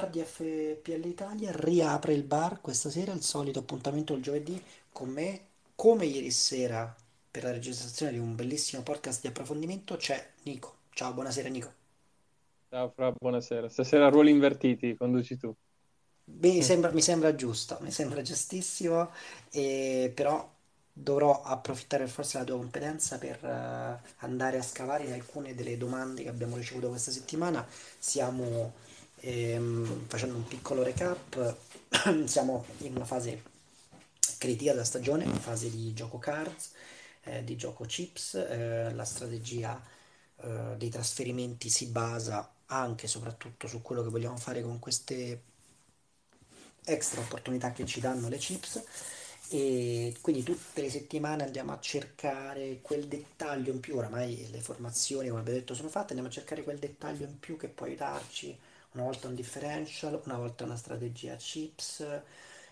Buonasera amici del bar di FPL Italia, riapre il bar questa sera, il solito appuntamento il giovedì con me, come ieri sera per la registrazione di un bellissimo podcast di approfondimento c'è Nico. Ciao, buonasera Nico. Ciao Fra, buonasera. Stasera ruoli invertiti, conduci tu. Beh, mi sembra, mi sembra giusto, mi sembra giustissimo, e però dovrò approfittare forse della tua competenza per eh, andare a scavare in alcune delle domande che abbiamo ricevuto questa settimana. Stiamo ehm, facendo un piccolo recap, siamo in una fase critica della stagione, in fase di gioco cards, eh, di gioco chips, eh, la strategia eh, dei trasferimenti si basa anche e soprattutto su quello che vogliamo fare con queste extra opportunità che ci danno le chips. E quindi tutte le settimane andiamo a cercare quel dettaglio in più, oramai le formazioni come abbiamo detto sono fatte, andiamo a cercare quel dettaglio in più che può aiutarci, una volta un differential, una volta una strategia chips,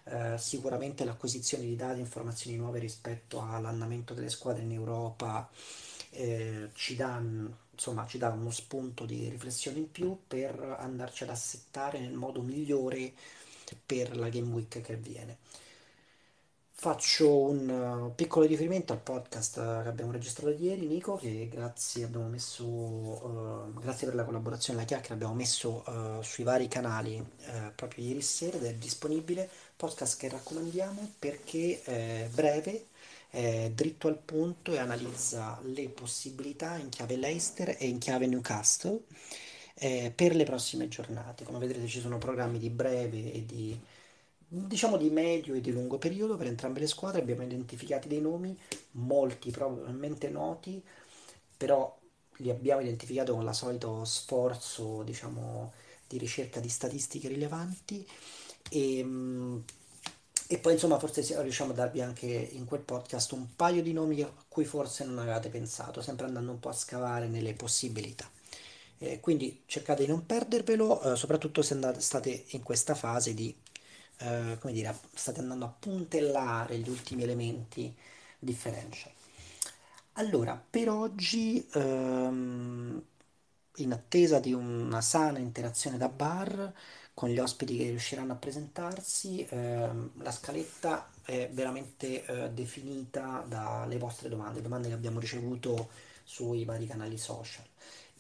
eh, sicuramente l'acquisizione di dati e informazioni nuove rispetto all'andamento delle squadre in Europa eh, ci dà, insomma, ci dà uno spunto di riflessione in più per andarci ad assettare nel modo migliore per la Game Week che viene. Faccio un uh, piccolo riferimento al podcast che abbiamo registrato ieri, Nico, che grazie, abbiamo messo, uh, grazie per la collaborazione, la chiacchiera, abbiamo messo uh, sui vari canali uh, proprio ieri sera ed è disponibile. Podcast che raccomandiamo perché è breve, è dritto al punto e analizza le possibilità in chiave Leicester e in chiave Newcastle eh, per le prossime giornate. Come vedrete ci sono programmi di breve e di diciamo di medio e di lungo periodo per entrambe le squadre. Abbiamo identificati dei nomi, molti probabilmente noti, però li abbiamo identificati con la solito sforzo, diciamo, di ricerca di statistiche rilevanti e, mm, e poi insomma forse riusciamo a darvi anche in quel podcast un paio di nomi a cui forse non avevate pensato, sempre andando un po' a scavare nelle possibilità. Eh, quindi cercate di non perdervelo, eh, soprattutto se andate, state in questa fase di eh, come dire, state andando a puntellare gli ultimi elementi differential. Allora, per oggi, ehm, in attesa di una sana interazione da bar con gli ospiti che riusciranno a presentarsi, ehm, la scaletta è veramente eh, definita dalle vostre domande, domande che abbiamo ricevuto sui vari canali social.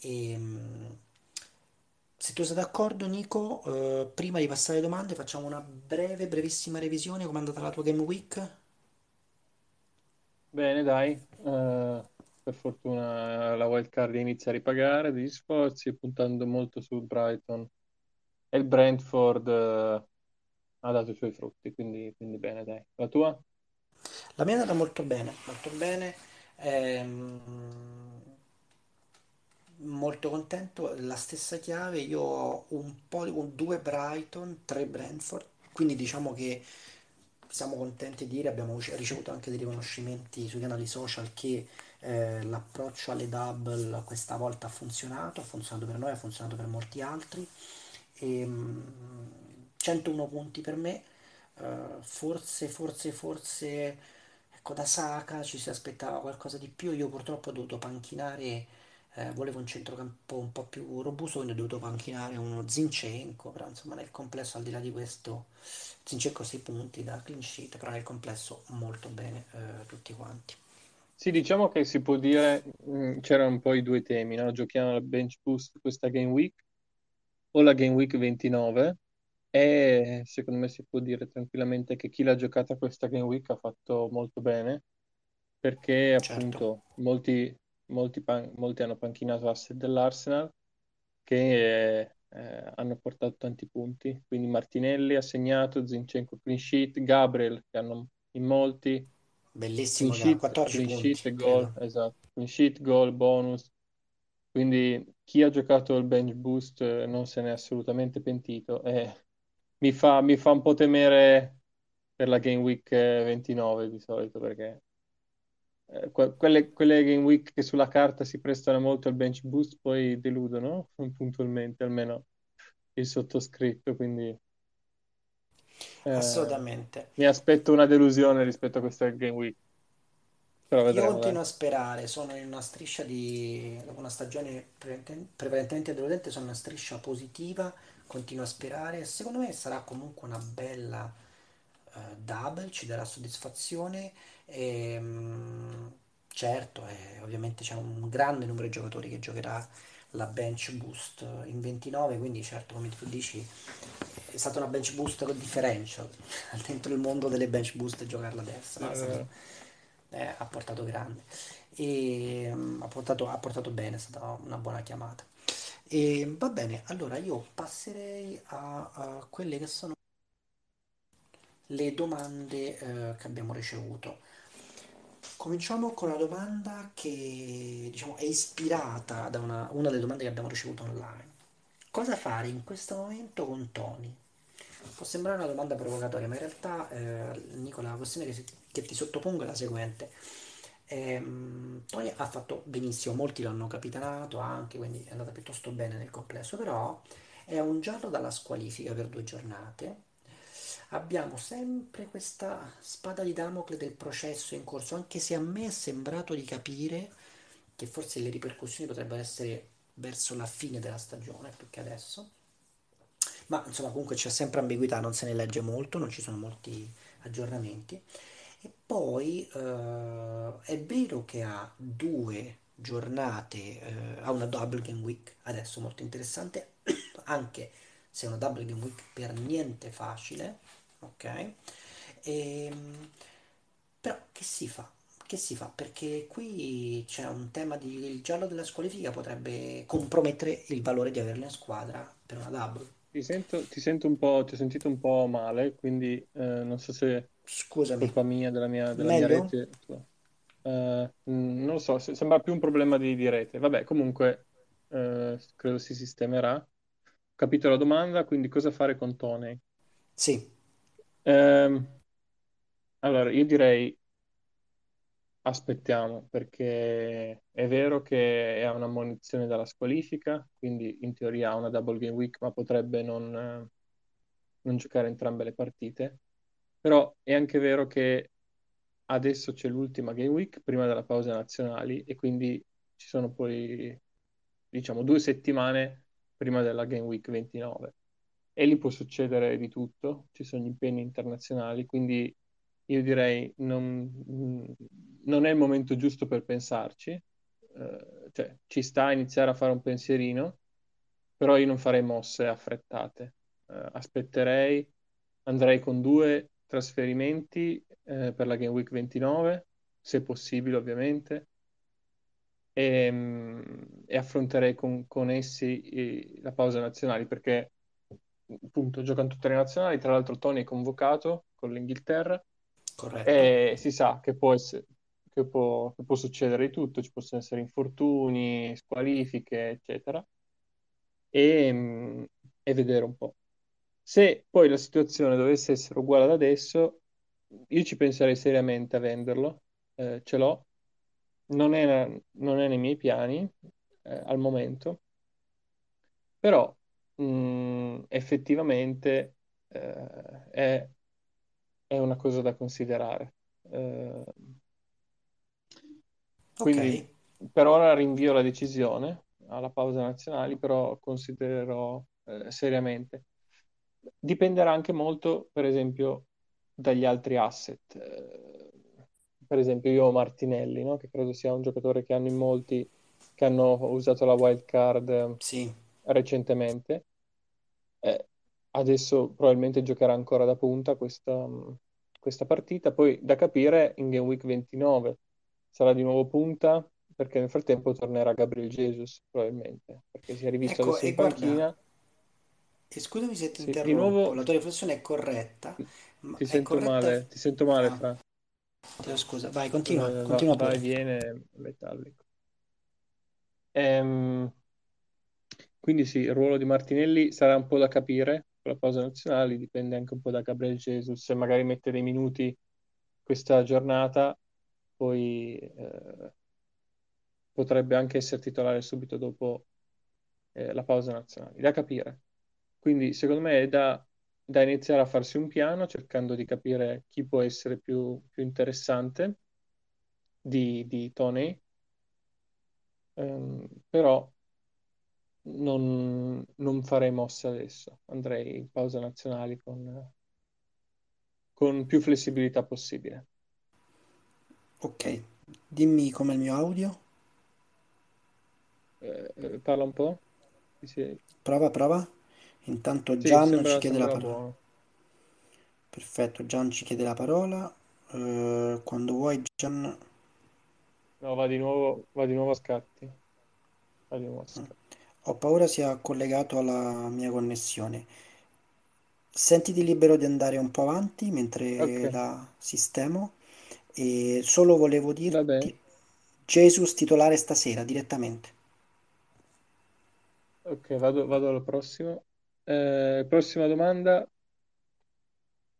E, mm, se tu sei d'accordo, Nico, eh, prima di passare alle domande, facciamo una breve, brevissima revisione. Come è andata la tua Game Week? Bene, dai. Eh, per fortuna la wildcard inizia a ripagare degli sforzi, puntando molto sul Brighton. E il Brentford eh, ha dato i suoi frutti, quindi, quindi bene, dai. La tua? La mia è andata molto bene, molto bene. Ehm, molto contento. La stessa chiave, io ho un po' un- due Brighton, tre Brentford, quindi diciamo che siamo contenti di dire, abbiamo ricevuto anche dei riconoscimenti sui canali social che eh, l'approccio alle double questa volta ha funzionato, ha funzionato per noi, ha funzionato per molti altri. E, mm, 101 punti per me, eh, forse, forse, forse, ecco, da Saka ci si aspettava qualcosa di più. Io purtroppo ho dovuto panchinare, eh, volevo un centrocampo un po' più robusto, quindi ho dovuto panchinare uno Zinchenko, però insomma nel complesso, al di là di questo, Zinchenko 6 punti da clean sheet, però nel complesso molto bene eh, tutti quanti. Sì, diciamo che si può dire, mh, c'erano un po' i due temi, no? Giochiamo al bench boost questa Game Week o la Game Week 29 e secondo me si può dire tranquillamente che chi l'ha giocata questa Game Week ha fatto molto bene perché Certo. appunto molti, molti, pan- molti hanno panchinato asset dell'Arsenal che eh, hanno portato tanti punti. Quindi Martinelli ha segnato, Zinchenko clean sheet, Gabriel che hanno in molti, clean Bellissimo da sheet, 14 clean sheet punti, e gol, esatto, clean sheet, gol, bonus. Quindi chi ha giocato il bench boost eh, non se n'è assolutamente pentito e mi fa, mi fa un po' temere per la Game Week eh, 29 di solito perché eh, que- quelle, quelle Game Week che sulla carta si prestano molto al bench boost poi deludono puntualmente, almeno il sottoscritto, quindi eh, Assolutamente. mi aspetto una delusione rispetto a questa Game Week. Però Io vedremo, dai. continuo a sperare, sono in una striscia di, dopo una stagione prevalentemente deludente, sono in una striscia positiva, continuo a sperare, secondo me sarà comunque una bella eh, double, ci darà soddisfazione e, mm, certo, eh, ovviamente c'è un grande numero di giocatori che giocherà la bench boost in 29, quindi certo, come tu dici, è stata una bench boost con differential, dentro il mondo delle bench boost giocare a destra, è stato- Eh, ha portato grande e mm, ha portato, ha portato bene, è stata una buona chiamata. E va bene, allora io passerei a, a quelle che sono le domande eh, che abbiamo ricevuto. Cominciamo con una domanda che diciamo è ispirata da una, una delle domande che abbiamo ricevuto online. Cosa fare in questo momento con Tony? Può sembrare una domanda provocatoria, ma in realtà, eh, Nicola, la questione che, che ti sottopongo è la seguente. Ehm, Tony ha fatto benissimo, molti l'hanno capitanato anche, quindi è andata piuttosto bene nel complesso, però è un giallo dalla squalifica per due giornate. Abbiamo sempre questa spada di Damocle del processo in corso, anche se a me è sembrato di capire che forse le ripercussioni potrebbero essere verso la fine della stagione più che adesso. Ma insomma, comunque c'è sempre ambiguità, non se ne legge molto, non ci sono molti aggiornamenti. E poi eh, è vero che ha due giornate, eh, ha una double game week, adesso molto interessante, anche se è una double game week per niente facile, ok? Ehm, però che si fa? Che si fa? Perché qui c'è un tema di il giallo della squalifica potrebbe compromettere il valore di averlo in squadra per una double. ti sento, ti sento un po', ti ho sentito un po' male, quindi eh, non so se è Scusami, colpa mia, della mia, della mia rete. mm, non lo so, se- sembra più un problema di, di rete. Vabbè, comunque eh, credo si sistemerà. Capito la domanda, quindi cosa fare con Tony? Sì, Ehm, allora, io direi aspettiamo, perché è vero che ha una ammonizione dalla squalifica, quindi in teoria ha una double game week, ma potrebbe non, non giocare entrambe le partite. Però è anche vero che adesso c'è l'ultima game week prima della pausa nazionali e quindi ci sono poi, diciamo, due settimane prima della game week 29. E lì può succedere di tutto, ci sono gli impegni internazionali, quindi io direi non, non è il momento giusto per pensarci, eh, cioè ci sta a iniziare a fare un pensierino, però io non farei mosse affrettate. Eh, aspetterei, andrei con due trasferimenti eh, per la Game Week 29, se possibile ovviamente, e, mm, e affronterei con, con essi eh, la pausa nazionale perché appunto giocano tutte le nazionali, tra l'altro Tony è convocato con l'Inghilterra corretto. e si sa che può essere, che può, che può succedere di tutto, ci possono essere infortuni, squalifiche, eccetera, e, e vedere un po'. Se poi la situazione dovesse essere uguale ad adesso, io ci penserei seriamente a venderlo, eh, ce l'ho, non è, non è nei miei piani eh, al momento, però mh, effettivamente eh, è, è una cosa da considerare. Eh, quindi per ora rinvio la decisione alla pausa nazionali, però considererò eh, seriamente. Dipenderà anche molto, per esempio, dagli altri asset. Eh, per esempio, io ho Martinelli, no? Che credo sia un giocatore che hanno in molti che hanno usato la wild card sì. Recentemente. Eh, adesso probabilmente giocherà ancora da punta questa, questa partita. Poi da capire in Game Week 29 sarà di nuovo punta perché nel frattempo tornerà Gabriel Jesus probabilmente perché si è rivisto Ecco, adesso in guarda, panchina. e scusami se ti Sì, di interrompo, nuovo la tua riflessione è corretta, ti sento corretta... male, ti sento male Ah, fra chiedo scusa, vai, continua, va, continua va e pure. viene metallico. Ehm, quindi sì, il ruolo di Martinelli sarà un po' da capire con la pausa nazionale, dipende anche un po' da Gabriel Jesus, se magari mette dei minuti questa giornata, poi eh, potrebbe anche essere titolare subito dopo eh, la pausa nazionale, da capire. Quindi secondo me è da, da iniziare a farsi un piano cercando di capire chi può essere più, più interessante di, di Tony, ehm, però non, non farei mosse adesso, andrei in pausa nazionali con, con più flessibilità possibile. Ok, dimmi com'è il mio audio. Eh, eh, parla un po'? Sì, Prova, prova. Intanto sì, Gian ci chiede la parola. buono. Perfetto, Gian ci chiede la parola. Eh, quando vuoi, Gian. No, va di nuovo, va di nuovo a scatti. Va di nuovo a scatti. Ho paura sia collegato alla mia connessione. Sentiti libero di andare un po' avanti mentre Ok, la sistemo. E solo volevo va bene. dirti, Jesus titolare stasera direttamente. Ok, vado, vado alla prossima. Eh, prossima domanda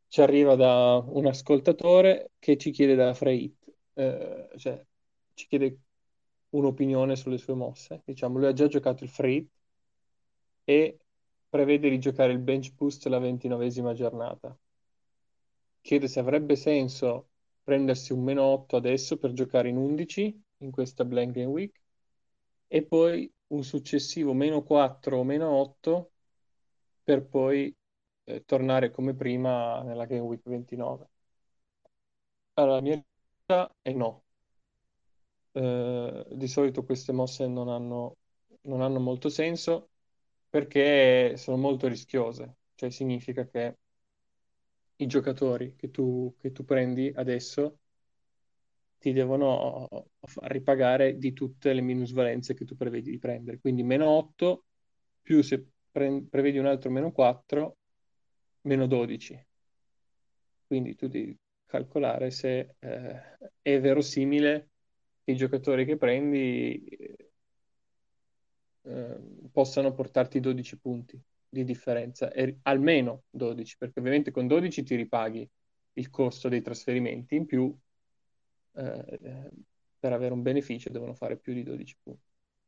ci arriva da un ascoltatore che ci chiede da Freit, eh, cioè ci chiede un'opinione sulle sue mosse. Diciamo, lui ha già giocato il Freit e prevede di giocare il bench boost la ventinovesima giornata. Chiede se avrebbe senso prendersi un meno 8 adesso per giocare in 11 in questa blank game week e poi un successivo meno 4 o meno 8 per poi eh, tornare come prima nella game week 29. Allora, la mia risposta è no. Eh, di solito queste mosse non hanno, non hanno molto senso perché sono molto rischiose, cioè significa che i giocatori che tu, che tu prendi adesso ti devono ripagare di tutte le minusvalenze che tu prevedi di prendere. Quindi meno 8 più se pre- prevedi un altro meno 4, meno 12. Quindi tu devi calcolare se eh, è verosimile i giocatori che prendi eh, possano portarti 12 punti di differenza, e almeno 12, perché ovviamente con 12 ti ripaghi il costo dei trasferimenti, in più eh, per avere un beneficio devono fare più di 12 punti.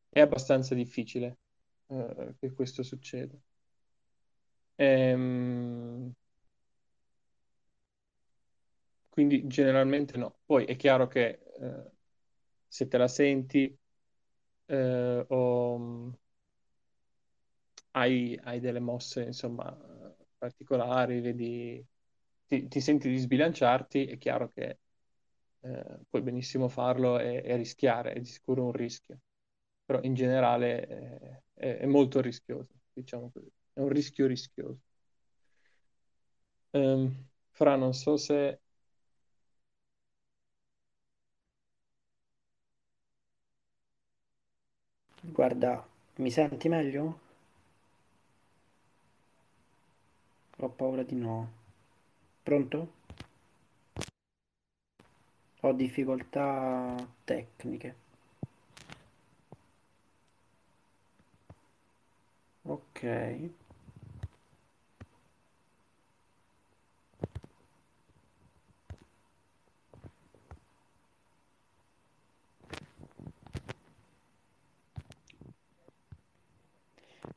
È abbastanza difficile eh, che questo succeda. Ehm, quindi generalmente no. Poi è chiaro che eh, se te la senti eh, o hai, hai delle mosse, insomma, particolari, vedi, ti, ti senti di sbilanciarti, è chiaro che eh, puoi benissimo farlo e, e rischiare, è di sicuro un rischio. Però in generale eh, è, è molto rischioso, diciamo così. È un rischio rischioso. Ehm, Fra, non so se... Guarda, mi senti meglio? Ho paura di no. Pronto? Ho difficoltà tecniche. Ok.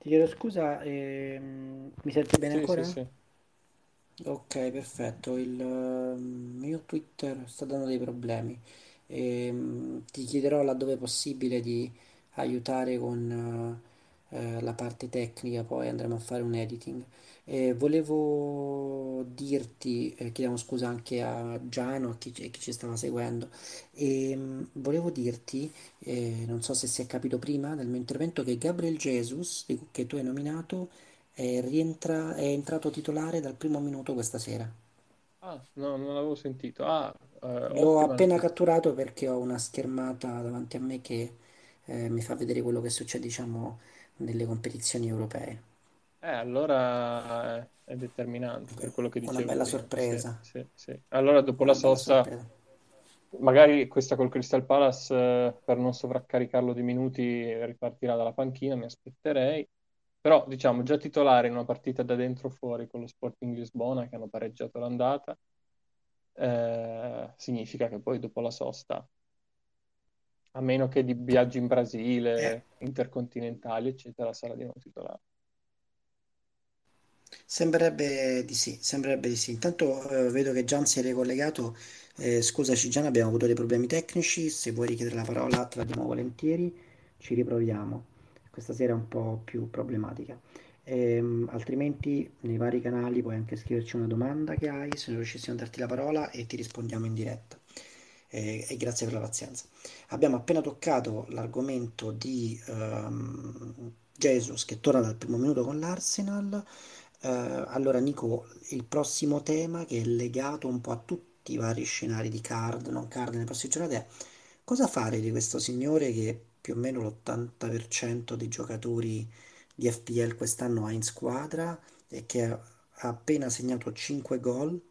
Ti chiedo scusa, ehm, mi senti bene Sì, sì, ancora? sì. Ok, perfetto. Il ehm, mio Twitter sta dando dei problemi. Ehm, ti chiederò laddove possibile di aiutare con eh, eh, la parte tecnica, poi andremo a fare un editing. E volevo dirti, eh, chiediamo scusa anche a Giano, a chi, a chi ci stava seguendo, Ehm, volevo dirti, eh, non so se si è capito prima del mio intervento, che Gabriel Jesus, di- che tu hai nominato, è, rientra- è entrato titolare dal primo minuto questa sera. Ah, no, non l'avevo sentito. Ah, eh, L'ho ottima appena notizia. catturato perché ho una schermata davanti a me che eh, mi fa vedere quello che succede, diciamo, nelle competizioni europee. Eh, allora eh, è determinante per quello che Una dicevo bella prima. Sì, sorpresa, sì, sì. Allora, dopo la una sosta, sorpresa. magari questa col Crystal Palace, eh, per non sovraccaricarlo di minuti, ripartirà dalla panchina, mi aspetterei. Però, diciamo, già titolare in una partita da dentro fuori con lo Sporting Lisbona, che hanno pareggiato l'andata, eh, significa che poi dopo la sosta, a meno che di viaggi in Eh, Brasile, intercontinentali, eccetera, sarà di nuovo titolare. Sembrerebbe di sì, sembrerebbe di sì. Intanto eh, vedo che Gian si è ricollegato. Eh, scusaci Gian, abbiamo avuto dei problemi tecnici. Se vuoi richiedere la parola, te la diamo volentieri. Ci riproviamo. Questa sera è un po' più problematica. Ehm, altrimenti nei vari canali puoi anche scriverci una domanda che hai, se non riuscissimo a darti la parola e ti rispondiamo in diretta. Eh, e grazie per la pazienza. Abbiamo appena toccato l'argomento di ehm, Jesus che torna dal primo minuto con l'Arsenal. Eh, allora, Nico, il prossimo tema che è legato un po' a tutti i vari scenari di card, non card nelle prossime giornate è cosa fare di questo signore che più o meno l'80% dei giocatori di FPL quest'anno ha in squadra e che ha appena segnato 5 gol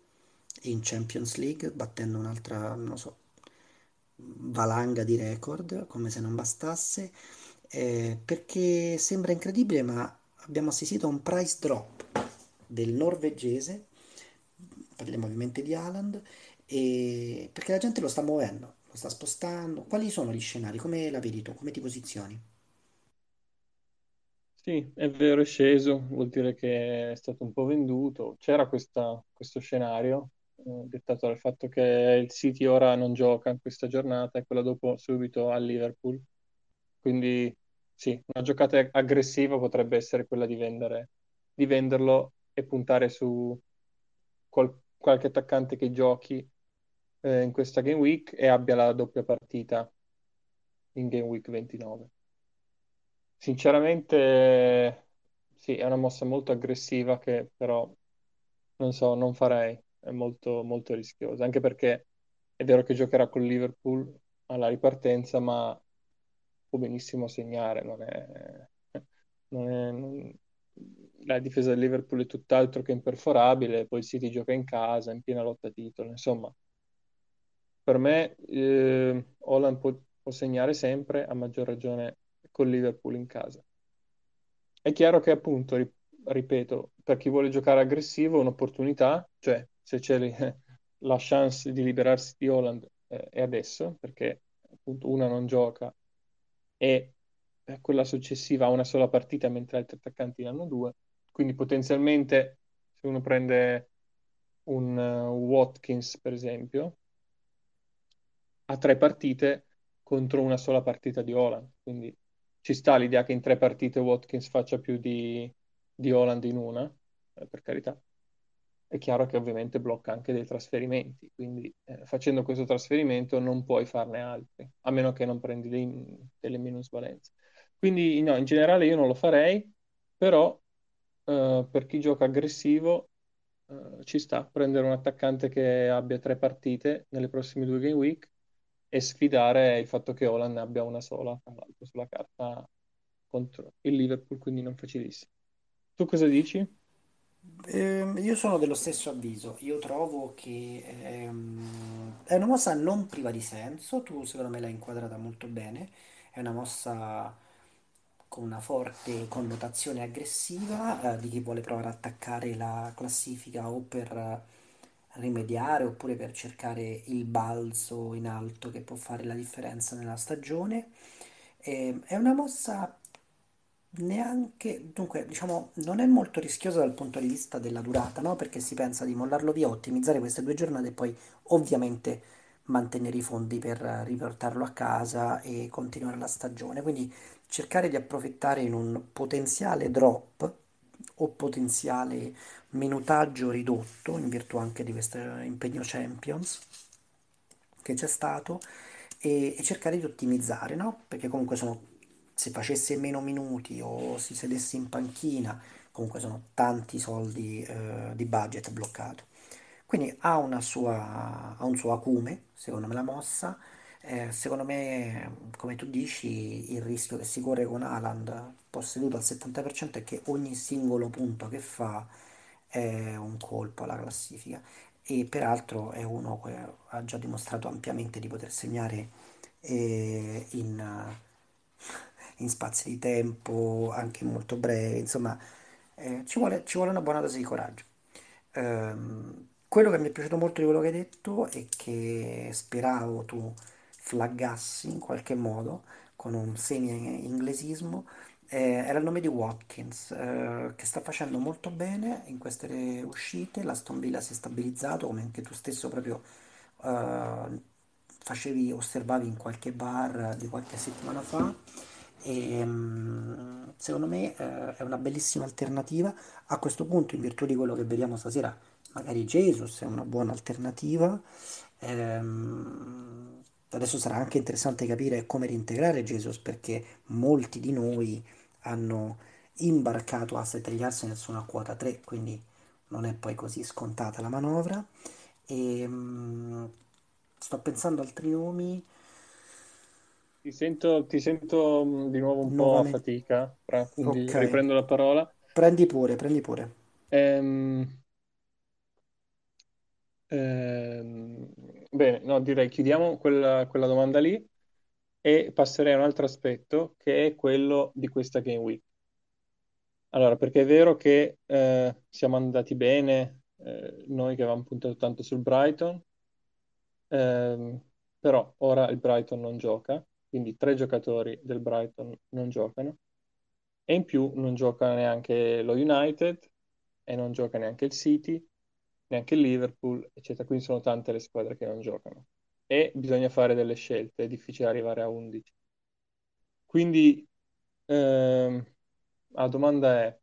in Champions League, battendo un'altra, non so, valanga di record, come se non bastasse, eh, perché sembra incredibile, ma abbiamo assistito a un price drop del norvegese, parliamo ovviamente di Haaland, e perché la gente lo sta muovendo, lo sta spostando. Quali sono gli scenari? Come la vedi tu? Come ti posizioni? Sì, è vero, è sceso, vuol dire che è stato un po' venduto. C'era questa- questo scenario, eh, dettato dal fatto che il City ora non gioca in questa giornata e quella dopo subito al Liverpool. Quindi sì, una giocata aggressiva potrebbe essere quella di vendere, di venderlo e puntare su qual- qualche attaccante che giochi eh, in questa Game Week e abbia la doppia partita in Game Week 29. Sinceramente, sì, è una mossa molto aggressiva che però, non so, non farei, è molto, molto rischiosa, anche perché è vero che giocherà con Liverpool alla ripartenza, ma può benissimo segnare, non è, la difesa del Liverpool è tutt'altro che imperforabile, poi il City gioca in casa, in piena lotta a titolo, insomma, per me eh, Haaland può, può segnare sempre, a maggior ragione con Liverpool in casa. È chiaro che appunto, ri- ripeto, per chi vuole giocare aggressivo è un'opportunità, cioè se c'è la chance di liberarsi di Haaland eh, è adesso, perché appunto una non gioca e eh, quella successiva ha una sola partita mentre altri attaccanti ne hanno due, quindi potenzialmente se uno prende un uh, Watkins per esempio, ha tre partite contro una sola partita di Haaland, quindi ci sta l'idea che in tre partite Watkins faccia più di, di Haaland in una, eh, per carità. È chiaro che ovviamente blocca anche dei trasferimenti, quindi eh, facendo questo trasferimento non puoi farne altri, a meno che non prendi dei- delle minusvalenze. Quindi no, in generale io non lo farei, però eh, per chi gioca aggressivo eh, ci sta prendere un attaccante che abbia tre partite nelle prossime due game week e sfidare il fatto che ne abbia una sola, sulla carta contro il Liverpool, quindi non facilissimo. Tu cosa dici? Ehm, io sono dello stesso avviso, io trovo che ehm, è una mossa non priva di senso, tu secondo me l'hai inquadrata molto bene, è una mossa con una forte connotazione aggressiva eh, di chi vuole provare ad attaccare la classifica o per eh, rimediare oppure per cercare il balzo in alto che può fare la differenza nella stagione. Eh, è una mossa neanche, dunque, diciamo, non è molto rischiosa dal punto di vista della durata, no? Perché si pensa di mollarlo via, ottimizzare queste due giornate e poi ovviamente mantenere i fondi per eh, riportarlo a casa e continuare la stagione. Quindi cercare di approfittare in un potenziale drop o potenziale minutaggio ridotto in virtù anche di questo impegno Champions che c'è stato e, e cercare di ottimizzare, no? Perché comunque sono, se facesse meno minuti o si sedesse in panchina, comunque sono tanti soldi eh, di budget bloccato. Quindi ha sua, ha un suo acume, secondo me la mossa. Eh, secondo me, come tu dici, il rischio che si corre con Haaland posseduto al 70% è che ogni singolo punto che fa è un colpo alla classifica e peraltro è uno che ha già dimostrato ampiamente di poter segnare eh, in, in spazi di tempo anche molto brevi, insomma, eh, ci vuole, ci vuole una buona dose di coraggio. Ehm, quello che mi è piaciuto molto di quello che hai detto e che speravo tu flaggassi in qualche modo con un semi-inglesismo Eh, era il nome di Watkins, eh, che sta facendo molto bene in queste uscite. L'Aston Villa si è stabilizzato, come anche tu stesso proprio eh, facevi, osservavi in qualche bar di qualche settimana fa. E, mm, secondo me eh, è una bellissima alternativa. A questo punto, in virtù di quello che vediamo stasera, magari Jesus è una buona alternativa. Ehm, adesso sarà anche interessante capire come reintegrare Jesus perché molti di noi hanno imbarcato asset degli Arsenal su una quota 3, quindi non è poi così scontata la manovra. E, mm, sto pensando a altri nomi. Ti sento, ti sento mh, di nuovo un po' a Nuovamente. fatica, Fra, quindi Ok, riprendo la parola. prendi pure, prendi pure. Ehm, ehm, bene, no, direi chiudiamo quella, quella domanda lì e passerei a un altro aspetto che è quello di questa Game Week. Allora, perché è vero che eh, siamo andati bene, eh, noi che avevamo puntato tanto sul Brighton, ehm, però ora il Brighton non gioca, quindi tre giocatori del Brighton non giocano e in più non gioca neanche lo United e non gioca neanche il City, neanche il Liverpool, eccetera. Quindi sono tante le squadre che non giocano e bisogna fare delle scelte, è difficile arrivare a 11. Quindi ehm, la domanda è,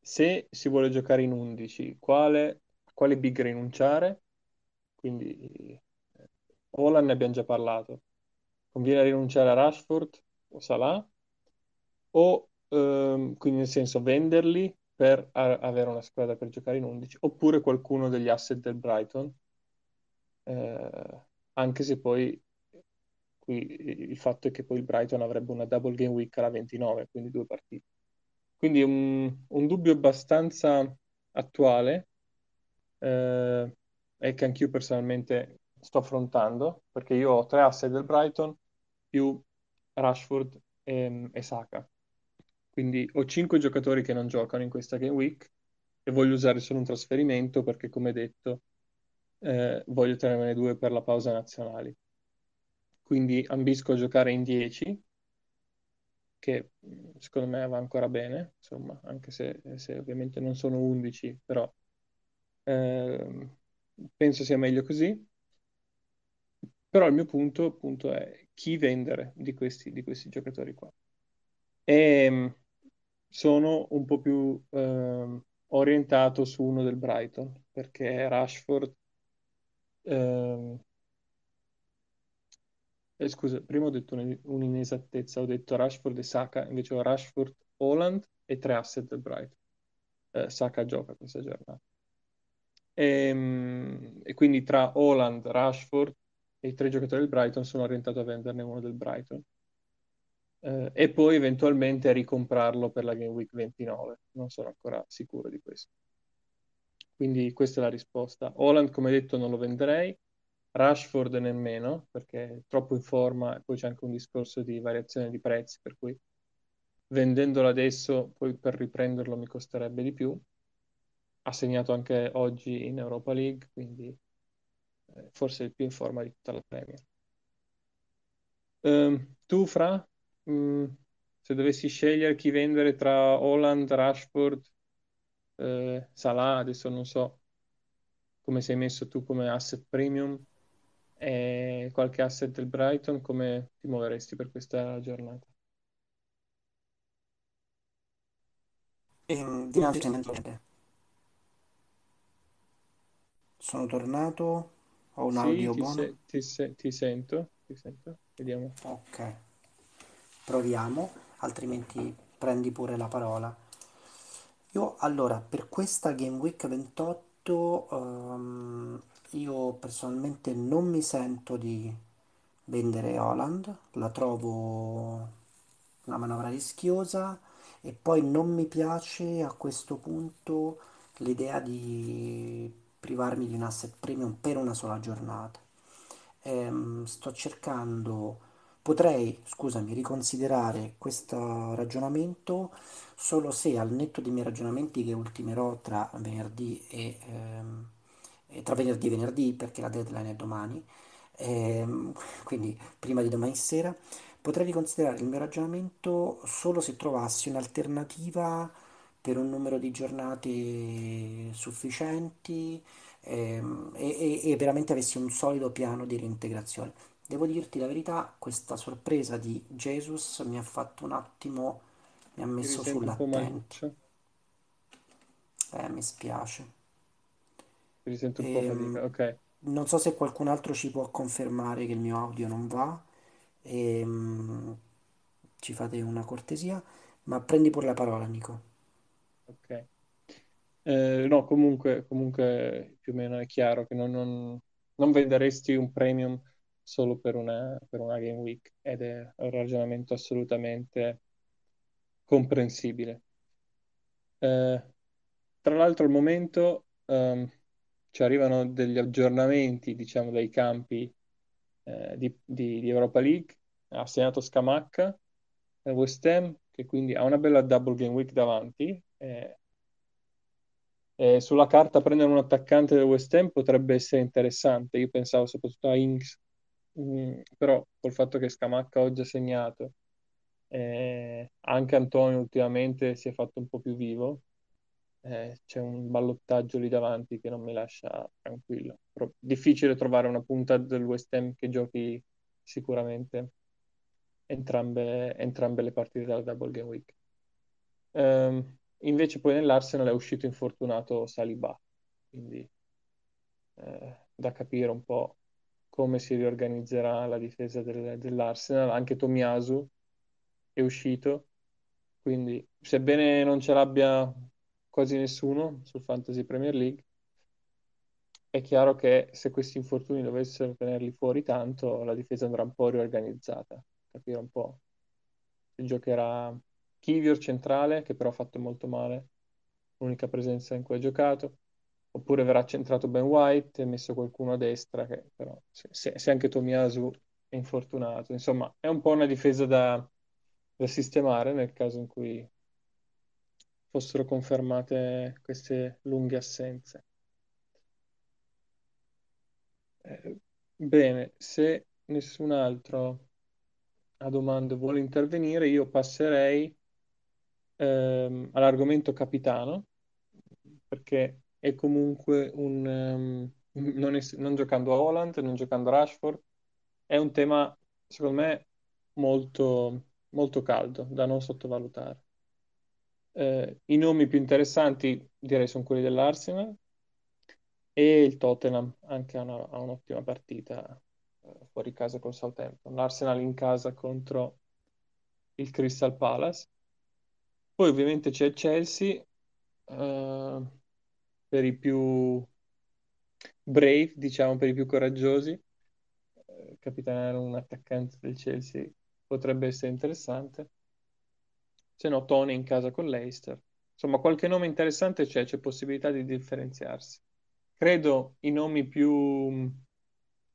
se si vuole giocare in 11, quale, quale big rinunciare? Quindi eh, Haaland ne abbiamo già parlato. Conviene rinunciare a Rashford o Salah? o ehm, quindi nel senso venderli per a- avere una squadra per giocare in 11, oppure qualcuno degli asset del Brighton, eh, anche se poi qui il fatto è che poi il Brighton avrebbe una double game week alla 29, quindi due partite. Quindi un, un dubbio abbastanza attuale eh, e che anch'io personalmente sto affrontando, perché io ho tre asset del Brighton più Rashford e, e Saka. Quindi ho cinque giocatori che non giocano in questa Game Week e voglio usare solo un trasferimento perché, come detto, eh, voglio tenermene due per la pausa nazionali. Quindi ambisco a giocare in 10, che mh, secondo me va ancora bene, insomma, anche se, se ovviamente non sono 11, però ehm, penso sia meglio così. Però il mio punto, appunto, è chi vendere di questi, di questi giocatori qua. E mh, sono un po' più ehm, orientato su uno del Brighton, perché Rashford... ehm, eh, scusa, prima ho detto un- un'inesattezza, ho detto Rashford e Saka, invece ho Rashford, Haaland e tre asset del Brighton. Eh, Saka gioca questa giornata. Ehm, E, quindi tra Haaland, Rashford e i tre giocatori del Brighton sono orientato a venderne uno del Brighton. Eh, e poi eventualmente ricomprarlo per la Game Week 29. Non sono ancora sicuro di questo. Quindi questa è la risposta. Holland, come detto, non lo venderei. Rashford nemmeno, perché è troppo in forma e poi c'è anche un discorso di variazione di prezzi, per cui vendendolo adesso, poi per riprenderlo mi costerebbe di più. Ha segnato anche oggi in Europa League, quindi eh, forse il più in forma di tutta la Premier. Ehm, tu, Fra, Mm, se dovessi scegliere chi vendere tra Holland, Rashford, eh, Salah, adesso non so come sei messo tu come asset premium e qualche asset del Brighton, come ti muoveresti per questa giornata? E, dinanzi sono tornato, ho un Sì, audio ti, buono. se- ti se- ti sento, ti sento, vediamo. Ok, proviamo, altrimenti prendi pure la parola. Io allora, per questa Game Week 28, ehm, io personalmente non mi sento di vendere Holland, la trovo una manovra rischiosa e poi non mi piace a questo punto l'idea di privarmi di un asset premium per una sola giornata. Ehm, sto cercando, potrei, scusami, riconsiderare questo ragionamento solo se al netto dei miei ragionamenti che ultimerò tra venerdì e, ehm, tra venerdì e venerdì, perché la deadline è domani, ehm, quindi prima di domani sera, potrei riconsiderare il mio ragionamento solo se trovassi un'alternativa per un numero di giornate sufficienti ehm, e, e- e veramente avessi un solido piano di reintegrazione. Devo dirti la verità, questa sorpresa di Jesus mi ha fatto un attimo, mi ha Ti messo risenti un po' sull'attenti. maluccio? Eh, mi spiace. Ti risenti un po' Ehm, fatica? Ok, non so se qualcun altro ci può confermare che il mio audio non va. Ehm, ci fate una cortesia, ma prendi pure la parola, Nico. ok. Eh, no, comunque, comunque più o meno è chiaro che non, non- non venderesti un premium solo per una, per una Game Week ed è un ragionamento assolutamente comprensibile. Eh, tra l'altro al momento ehm, ci arrivano degli aggiornamenti, diciamo, dai campi eh, di, di- di Europa League. Ha segnato Scamacca, eh, West Ham, che quindi ha una bella double game week davanti. eh, sulla carta prendere un attaccante del West Ham potrebbe essere interessante. Io pensavo soprattutto a Ings, Mm, però col fatto che Scamacca oggi ha segnato, eh, anche Antonio ultimamente si è fatto un po' più vivo. eh, c'è un ballottaggio lì davanti che non mi lascia tranquillo. Però difficile trovare una punta del West Ham che giochi sicuramente entrambe, entrambe le partite della Double Game Week. Ehm, invece poi nell'Arsenal è uscito infortunato Saliba, quindi eh, da capire un po' come si riorganizzerà la difesa del- dell'Arsenal. Anche Tomiyasu è uscito, quindi sebbene non ce l'abbia quasi nessuno sul Fantasy Premier League, è chiaro che se questi infortuni dovessero tenerli fuori tanto, la difesa andrà un po' riorganizzata, capire un po'. Si giocherà Kivior centrale, che però ha fatto molto male, l'unica presenza in cui ha giocato, oppure verrà centrato Ben White e messo qualcuno a destra, che però se, se- anche Tomiyasu è infortunato, insomma, è un po' una difesa da, da sistemare nel caso in cui fossero confermate queste lunghe assenze. Eh, bene, se nessun altro ha domande vuole intervenire, io passerei ehm, all'argomento capitano, perché è comunque un... ehm, non, es- non giocando a Holland, non giocando a Rashford, è un tema, secondo me, molto, molto caldo, da non sottovalutare. Eh, i nomi più interessanti direi sono quelli dell'Arsenal e il Tottenham anche ha una- ha un'ottima partita eh, fuori casa con Southampton. L'Arsenal in casa contro il Crystal Palace. Poi ovviamente c'è il Chelsea, eh, per i più brave, diciamo, per i più coraggiosi. Eh, capitanare un attaccante del Chelsea potrebbe essere interessante. Se no, Tony in casa con Leicester. Insomma, qualche nome interessante c'è, c'è possibilità di differenziarsi. Credo i nomi più mh,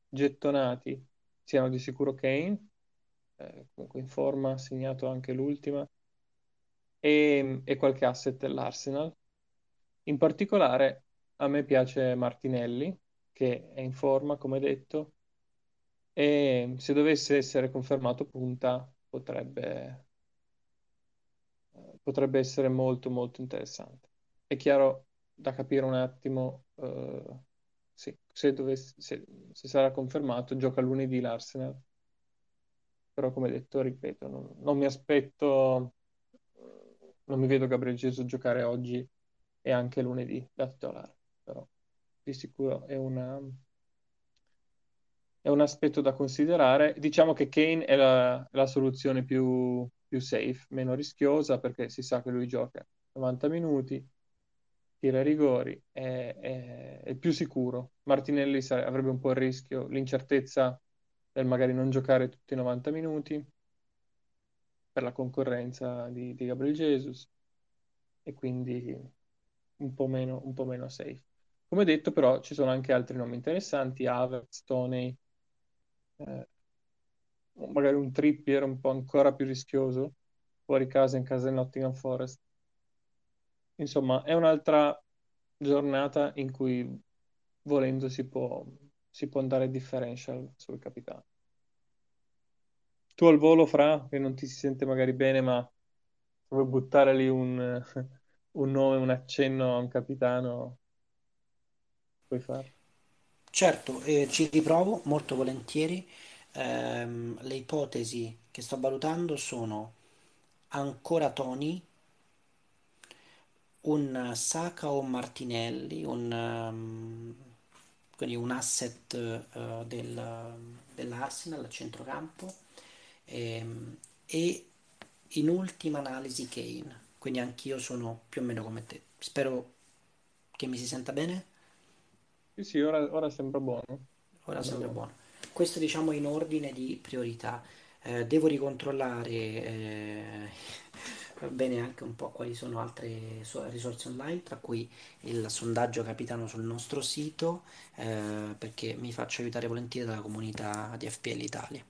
gettonati siano di sicuro Kane, eh, comunque in forma, segnato anche l'ultima, e, e qualche asset dell'Arsenal. In particolare a me piace Martinelli, che è in forma, come detto, e se dovesse essere confermato punta potrebbe, potrebbe essere molto molto interessante. È chiaro da capire un attimo, eh, sì, se, dovesse- se- se sarà confermato, gioca lunedì l'Arsenal, però come detto, ripeto, non, non mi aspetto, non mi vedo Gabriel Jesus giocare oggi e anche lunedì da titolare, però di sicuro è una, è un aspetto da considerare. Diciamo che Kane è la, la soluzione più, più safe, meno rischiosa, perché si sa che lui gioca 90 minuti, tira i rigori, è, è- è più sicuro. Martinelli sare- avrebbe un po' il rischio, l'incertezza del magari non giocare tutti i 90 minuti per la concorrenza di, di Gabriel Jesus e quindi un po' meno, un po' meno safe. Come detto, però, ci sono anche altri nomi interessanti, Havertz, Toney, eh, magari un Trippier un po' ancora più rischioso, fuori casa in casa del Nottingham Forest. Insomma, è un'altra giornata in cui volendo si può, si può andare differential sul capitano. Tu al volo, Fra, che non ti si sente magari bene, ma vuoi buttare lì un, un nome, un accenno a un capitano, puoi farlo. Certo, eh, ci riprovo molto volentieri. Ehm, le ipotesi che sto valutando sono ancora Tony, un Saka o Martinelli, un, ehm, quindi un asset eh, del- dell'Arsenal a centrocampo ehm, e in ultima analisi Kane. Quindi anch'io sono più o meno come te. Spero che mi si senta bene. Sì, sì, ora, ora sembra buono. Ora Sembra buono. Questo diciamo in ordine di priorità. Eh, devo ricontrollare eh, bene anche un po' quali sono altre so- risorse online, tra cui il sondaggio capitano sul nostro sito, eh, perché mi faccio aiutare volentieri dalla comunità di FPL Italia.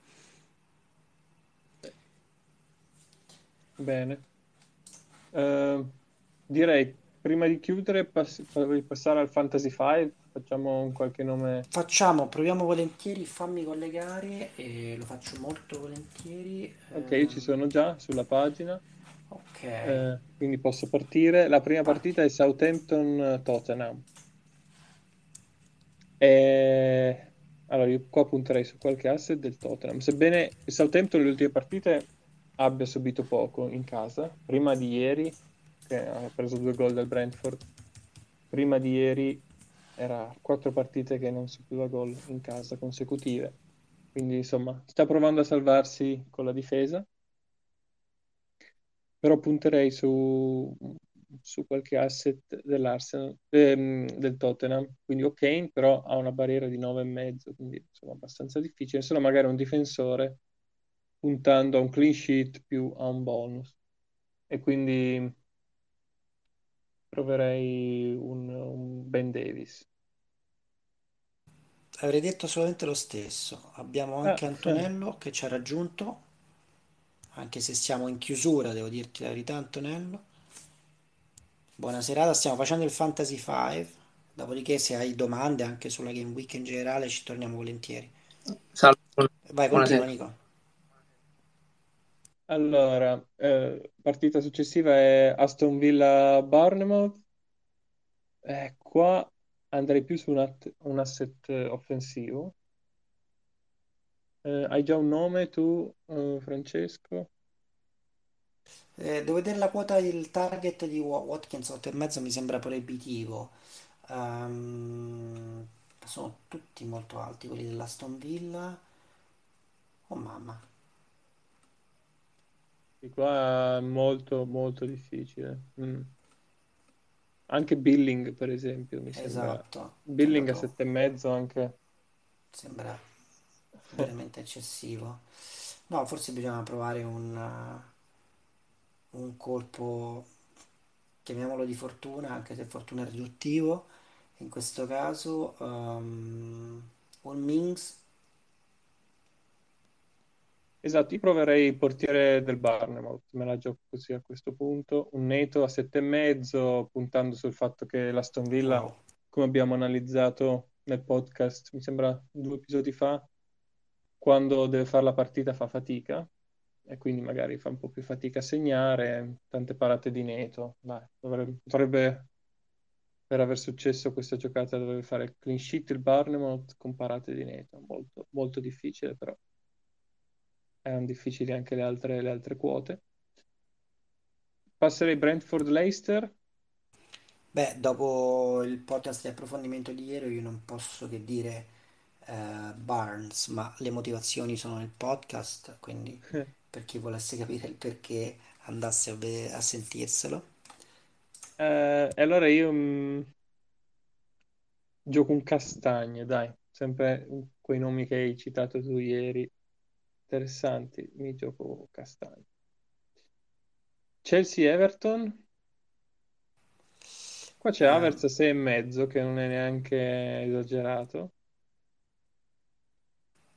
Bene. Eh, direi, prima di chiudere, pass- passare al Fantasy 5, facciamo un qualche nome. Facciamo, proviamo volentieri, fammi collegare, e lo faccio molto volentieri. Ok, io ci Ehm, sono già sulla pagina, ok, eh, quindi posso partire. La prima parti. partita è Southampton-Tottenham. E... Allora, io qua punterei su qualche asset del Tottenham. Sebbene il Southampton nelle ultime partite abbia subito poco in casa, prima di ieri, che ha preso due gol dal Brentford, prima di ieri era quattro partite che non subiva gol in casa consecutive. Quindi, insomma, sta provando a salvarsi con la difesa, però punterei su, su qualche asset dell'Arsenal, ehm, del Tottenham. Quindi ok, però ha una barriera di 9,5, quindi insomma abbastanza difficile. Solo magari un difensore puntando a un clean sheet più a un bonus. E quindi proverei un, un Ben Davis. Avrei detto solamente lo stesso. Abbiamo Ah, anche Antonello che ci ha raggiunto, anche se siamo in chiusura, devo dirti la verità, Antonello. Buona serata, stiamo facendo il Fantasy 5. Dopodiché, se hai domande anche sulla Game Week in generale, ci torniamo volentieri. Salve, Vai, continua. Nico. Allora, eh, partita successiva è Aston Villa-Bournemouth. Eh, qua andrei più su un, un asset offensivo. Eh, hai già un nome tu, eh, Francesco? Eh, devo vedere la quota, il target di Wa- Watkins 8,5 mi sembra proibitivo. Ehm, sono tutti molto alti quelli dell'Aston Villa. Oh mamma, Di qua è molto, molto difficile. Mm. Anche Billing, per esempio, mi sembra... esatto, Billing a sette e mezzo anche... Sembra veramente eccessivo. No, forse bisogna provare un, uh, un colpo, chiamiamolo di fortuna, anche se fortuna è riduttivo. In questo caso, um, un Mings, Esatto, io proverei il portiere del Bournemouth, me la gioco così a questo punto. Un Neto a sette e mezzo, puntando sul fatto che l'Aston Villa, wow. come abbiamo analizzato nel podcast, mi sembra due episodi fa, quando deve fare la partita fa fatica e quindi magari fa un po' più fatica a segnare, tante parate di Neto. Dai, dovrebbe, potrebbe, per aver successo questa giocata, dovrebbe fare clean sheet il Bournemouth con parate di Neto. Molto, molto difficile, però erano difficili anche le altre, le altre quote. Passerei Brentford-Leicester. Beh, dopo il podcast di approfondimento di ieri, io non posso che dire eh, Barnes, ma le motivazioni sono nel podcast, quindi per chi volesse capire il perché andasse a, ve- a sentirselo. Eh, e allora io mh, gioco un Castagne, dai, sempre quei nomi che hai citato tu ieri, interessanti, mi gioco Castagne. Chelsea-Everton, qua c'è Ehm, Havertz a 6 e mezzo, che non è neanche esagerato.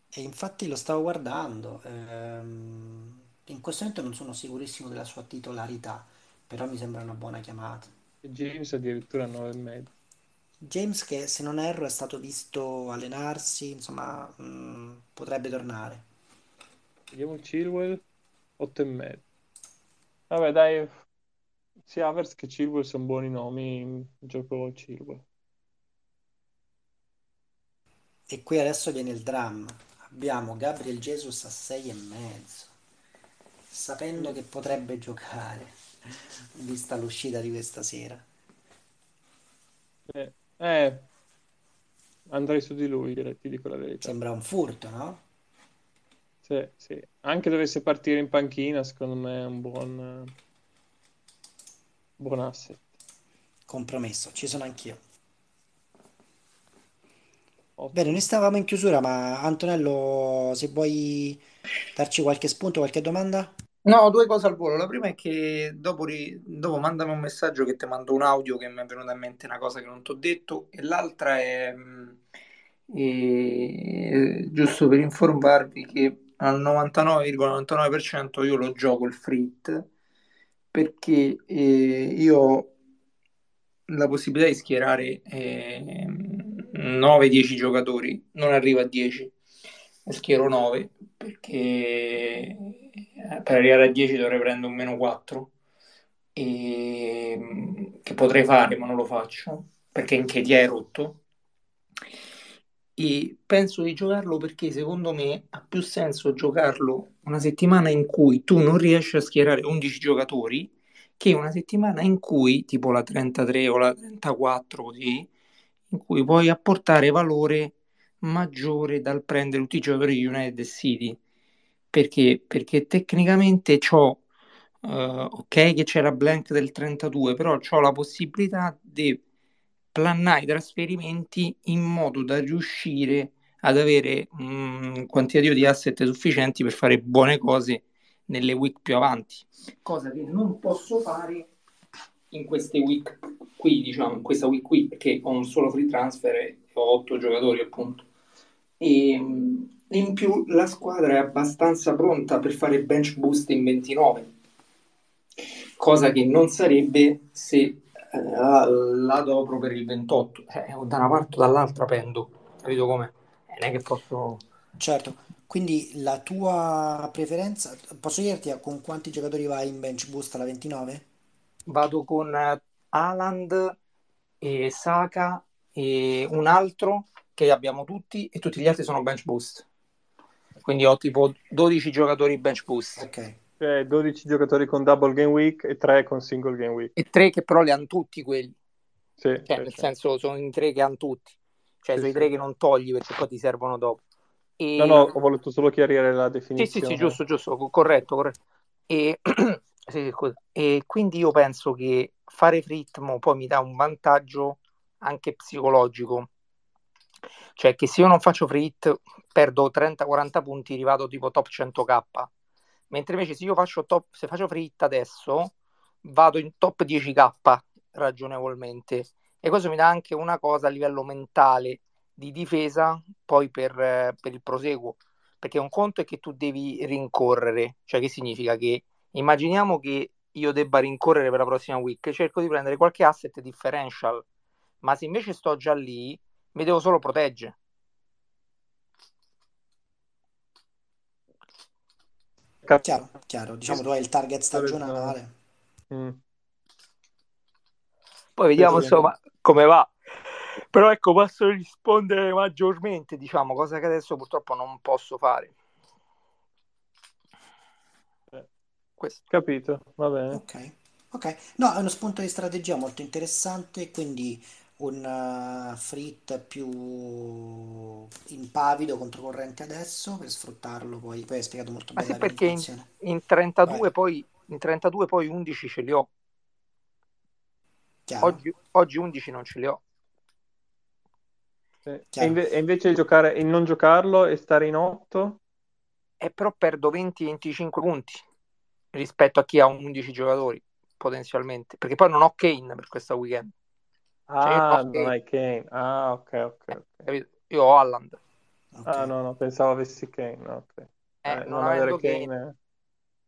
e infatti lo stavo guardando. ehm, in questo momento non sono sicurissimo della sua titolarità, però mi sembra una buona chiamata. E James addirittura a 9 e mezzo. James, che se non erro è stato visto allenarsi, insomma, mh, potrebbe tornare. Vediamo Chilwell, 8 e mezzo. Vabbè, dai, sia Havertz che Chilwell sono buoni nomi, gioco Chilwell. E qui adesso viene il dramma. Abbiamo Gabriel Jesus a 6 e mezzo, sapendo che potrebbe giocare, vista l'uscita di questa sera. Eh, eh, andrei su di lui, direi, ti dico la verità. Sembra un furto, no? Sì, sì. Anche dovesse partire in panchina, secondo me è un buon, buon asset. Compromesso, ci sono anch'io. Bene, Ottimo. noi stavamo in chiusura, ma Antonello, se vuoi darci qualche spunto, qualche domanda? No, due cose al volo. La prima è che dopo, ri- dopo mandami un messaggio che ti mando un audio che mi è venuta in mente una cosa che non ti ho detto. E l'altra è, mh, eh, giusto per informarvi che al 99,99% io lo gioco il frit perché eh, io ho la possibilità di schierare 9-10 giocatori, non arrivo a 10, ne schiero 9 perché eh, per arrivare a 10 dovrei prendere un meno 4 e, che potrei fare ma non lo faccio perché in che ti è rotto e penso di giocarlo perché secondo me ha più senso giocarlo una settimana in cui tu non riesci a schierare 11 giocatori che una settimana in cui, tipo la 33 o la 34 così, in cui puoi apportare valore maggiore dal prendere tutti i giocatori di United City. Perché? Perché tecnicamente ho, eh, ok che c'è la blank del 32, però ho la possibilità di plannare i trasferimenti in modo da riuscire ad avere un quantitativo di asset sufficienti per fare buone cose nelle week più avanti, cosa che non posso fare in queste week qui, diciamo, in questa week qui, perché ho un solo free transfer e ho otto giocatori appunto. E in più la squadra è abbastanza pronta per fare bench boost in 29, cosa che non sarebbe se la adopro per il 28, eh, o da una parte o dall'altra pendo, capito come? Non è che posso... Certo, quindi la tua preferenza, posso chiederti a- con quanti giocatori vai in bench boost alla 29? Vado con eh, Haaland e Saka e un altro che abbiamo tutti e tutti gli altri sono bench boost. Quindi ho tipo 12 giocatori bench boost Ok, Cioè, 12 giocatori con double game week e 3 con single game week. e tre che però li hanno tutti quelli. Sì, Cioè, sì, nel sì. senso sono i tre che hanno tutti. Cioè, Sì, sono i sì. tre che non togli perché poi ti servono dopo. E... No, no, ho voluto solo chiarire la Sì, sì, definizione. sì, giusto, giusto, co- corretto, corretto. E, sì, sì. E quindi io penso che fare fritmo poi mi dà un vantaggio anche psicologico. Cioè che se io non faccio frit perdo 30-40 punti, rivado tipo top 100k. Mentre invece se io faccio top, se faccio frit adesso, vado in top 10k ragionevolmente. E questo mi dà anche una cosa a livello mentale di difesa poi per, per il proseguo. Perché un conto è che tu devi rincorrere, cioè che significa che immaginiamo che io debba rincorrere per la prossima week, cerco di prendere qualche asset differential, ma se invece sto già lì, mi devo solo proteggere. Chiaro, chiaro. Diciamo tu hai il target stagionale. Mm. Poi vediamo insomma come va. Però ecco, posso rispondere maggiormente, diciamo, cosa che adesso purtroppo non posso fare. Eh, Questo. Capito, va bene. Ok, ok. No, è uno spunto di strategia molto interessante, quindi un uh, frit più impavido, controcorrente adesso, per sfruttarlo poi. Poi hai spiegato molto bene sì, perché in, in 32 Vai, poi, in 32 poi 11 ce li ho. Oggi, oggi 11 non ce li ho. Sì. E, inve- e invece giocare, il non giocarlo e stare in 8? E però perdo 20-25 punti rispetto a chi ha 11 giocatori, potenzialmente. Perché poi non ho Kane per questa weekend. Cioè Ah, non Kane, hai Kane. Ah, ok, ok, eh, ok. capito? Io ho Haaland. Ok. Ah, no, no, pensavo avessi Kane. no, ok. Eh, Eh, non non avere Kane, Kane...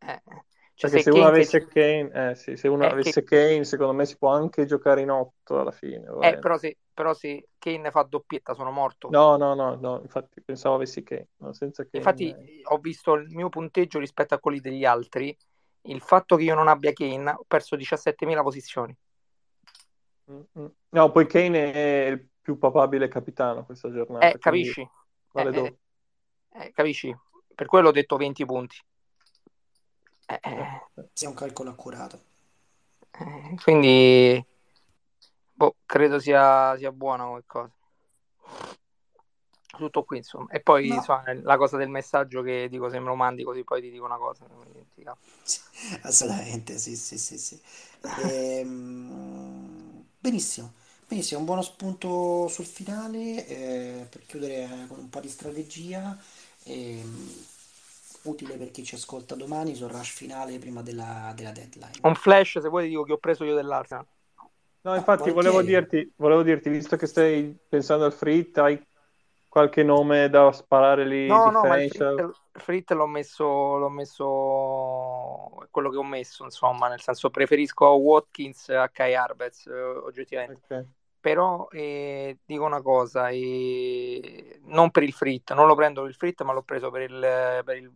eh. eh, cioè Perché se se uno Kane, avesse se, Kane, eh sì, se uno eh, che, avesse Kane, secondo me si può anche giocare in 8 alla fine, eh, però, se, però se Kane fa doppietta sono morto. No, no, no, no, infatti pensavo avessi Kane, no, senza Kane. Infatti ho visto il mio punteggio rispetto a quelli degli altri, il fatto che io non abbia Kane, ho perso 17.000 posizioni. Mm-hmm. No, poi Kane è il più papabile capitano questa giornata. Eh, capisci? Vale eh, eh, capisci? Per quello ho detto 20 punti. Eh, eh. Sia un calcolo accurato. Eh, quindi boh, credo sia, sia buona come cosa. Tutto qui, insomma. E poi no. insomma, la cosa del messaggio che dico, se me lo mandi così poi ti dico una cosa. Assolutamente, sì, sì, sì, sì. Ehm, benissimo. Benissimo, un buono spunto sul finale eh, per chiudere con un po' di strategia. Ehm, utile per chi ci ascolta domani sul rush finale prima della, della deadline. Un flash, se vuoi, dico che ho preso io dell'Arsenal. No, infatti ah, volevo, dirti, volevo dirti, visto che stai pensando al Frit, hai qualche nome da sparare lì? No, no, ma il Frit, Frit l'ho messo, l'ho messo quello che ho messo, insomma, nel senso preferisco Watkins a Kai Arbez, eh, oggettivamente. Okay. Però eh, dico una cosa, eh, non per il Frit, non lo prendo per il Frit, ma l'ho preso per il, per il,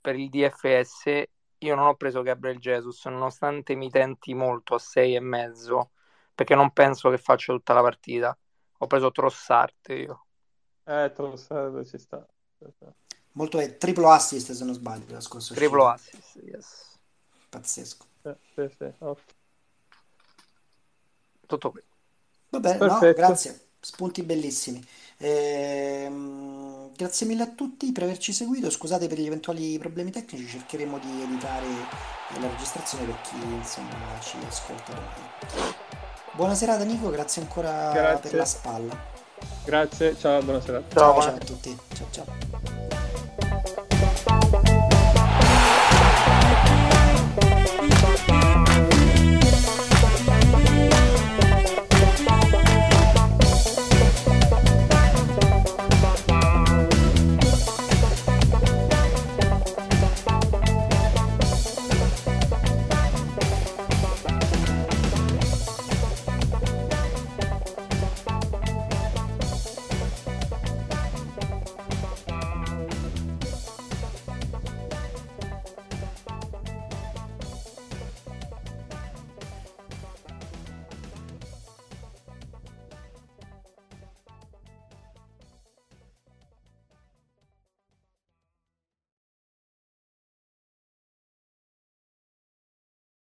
per il DFS io non ho preso Gabriel Jesus nonostante mi tenti molto a sei e mezzo perché non penso che faccia tutta la partita ho preso Trossard io. Eh Trossard ci sta. Molto è triplo assist se non sbaglio la scorsa triplo assist yes. pazzesco. Eh, sì, sì, tutto qui. Va bene no, grazie. Spunti bellissimi. Ehm, grazie mille a tutti per averci seguito. Scusate per gli eventuali problemi tecnici, cercheremo di editare la registrazione per chi insomma ci ascolta domani. Buona serata Nico, grazie ancora grazie. per la spalla. Grazie, ciao, buona serata. Ciao, ciao, ciao a tutti. Ciao ciao.